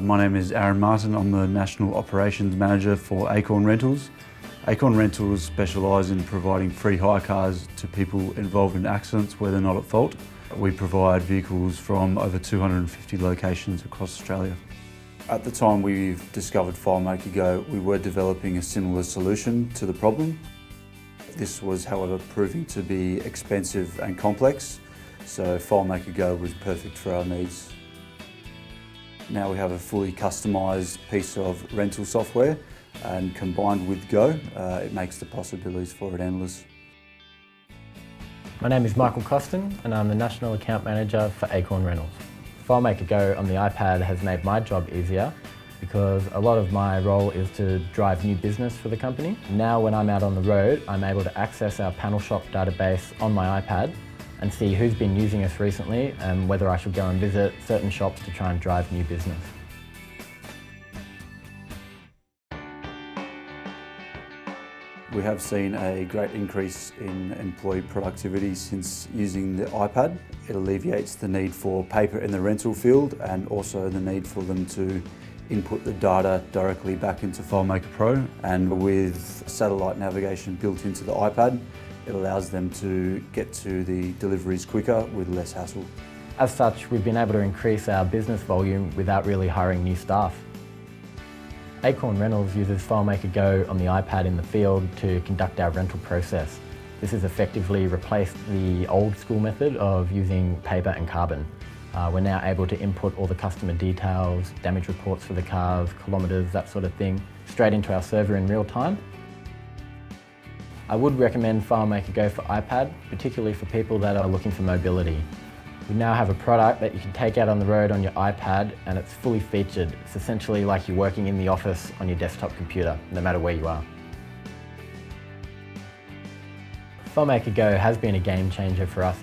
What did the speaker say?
My name is Aaron Martin. I'm the National Operations Manager for Acorn Rentals. Acorn Rentals specialise in providing free hire cars to people involved in accidents where they're not at fault. We provide vehicles from over 250 locations across Australia. At the time we discovered FileMaker Go, we were developing a similar solution to the problem. This was, however, proving to be expensive and complex, so FileMaker Go was perfect for our needs. Now we have a fully customised piece of rental software and combined with Go, uh, it makes the possibilities for it endless. My name is Michael Costin and I'm the National Account Manager for Acorn Rentals. FileMaker Go on the iPad has made my job easier because a lot of my role is to drive new business for the company. Now when I'm out on the road, I'm able to access our panel shop database on my iPad and see who's been using us recently and whether I should go and visit certain shops to try and drive new business. We have seen a great increase in employee productivity since using the iPad. It alleviates the need for paper in the rental field and also the need for them to input the data directly back into FileMaker Pro and with satellite navigation built into the iPad it allows them to get to the deliveries quicker with less hassle. As such, we've been able to increase our business volume without really hiring new staff. Acorn Rentals uses FileMaker Go on the iPad in the field to conduct our rental process. This has effectively replaced the old school method of using paper and carbon. Uh, we're now able to input all the customer details, damage reports for the cars, kilometres, that sort of thing, straight into our server in real time I would recommend FileMaker Go for iPad, particularly for people that are looking for mobility. We now have a product that you can take out on the road on your iPad and it's fully featured. It's essentially like you're working in the office on your desktop computer, no matter where you are. FileMaker Go has been a game changer for us.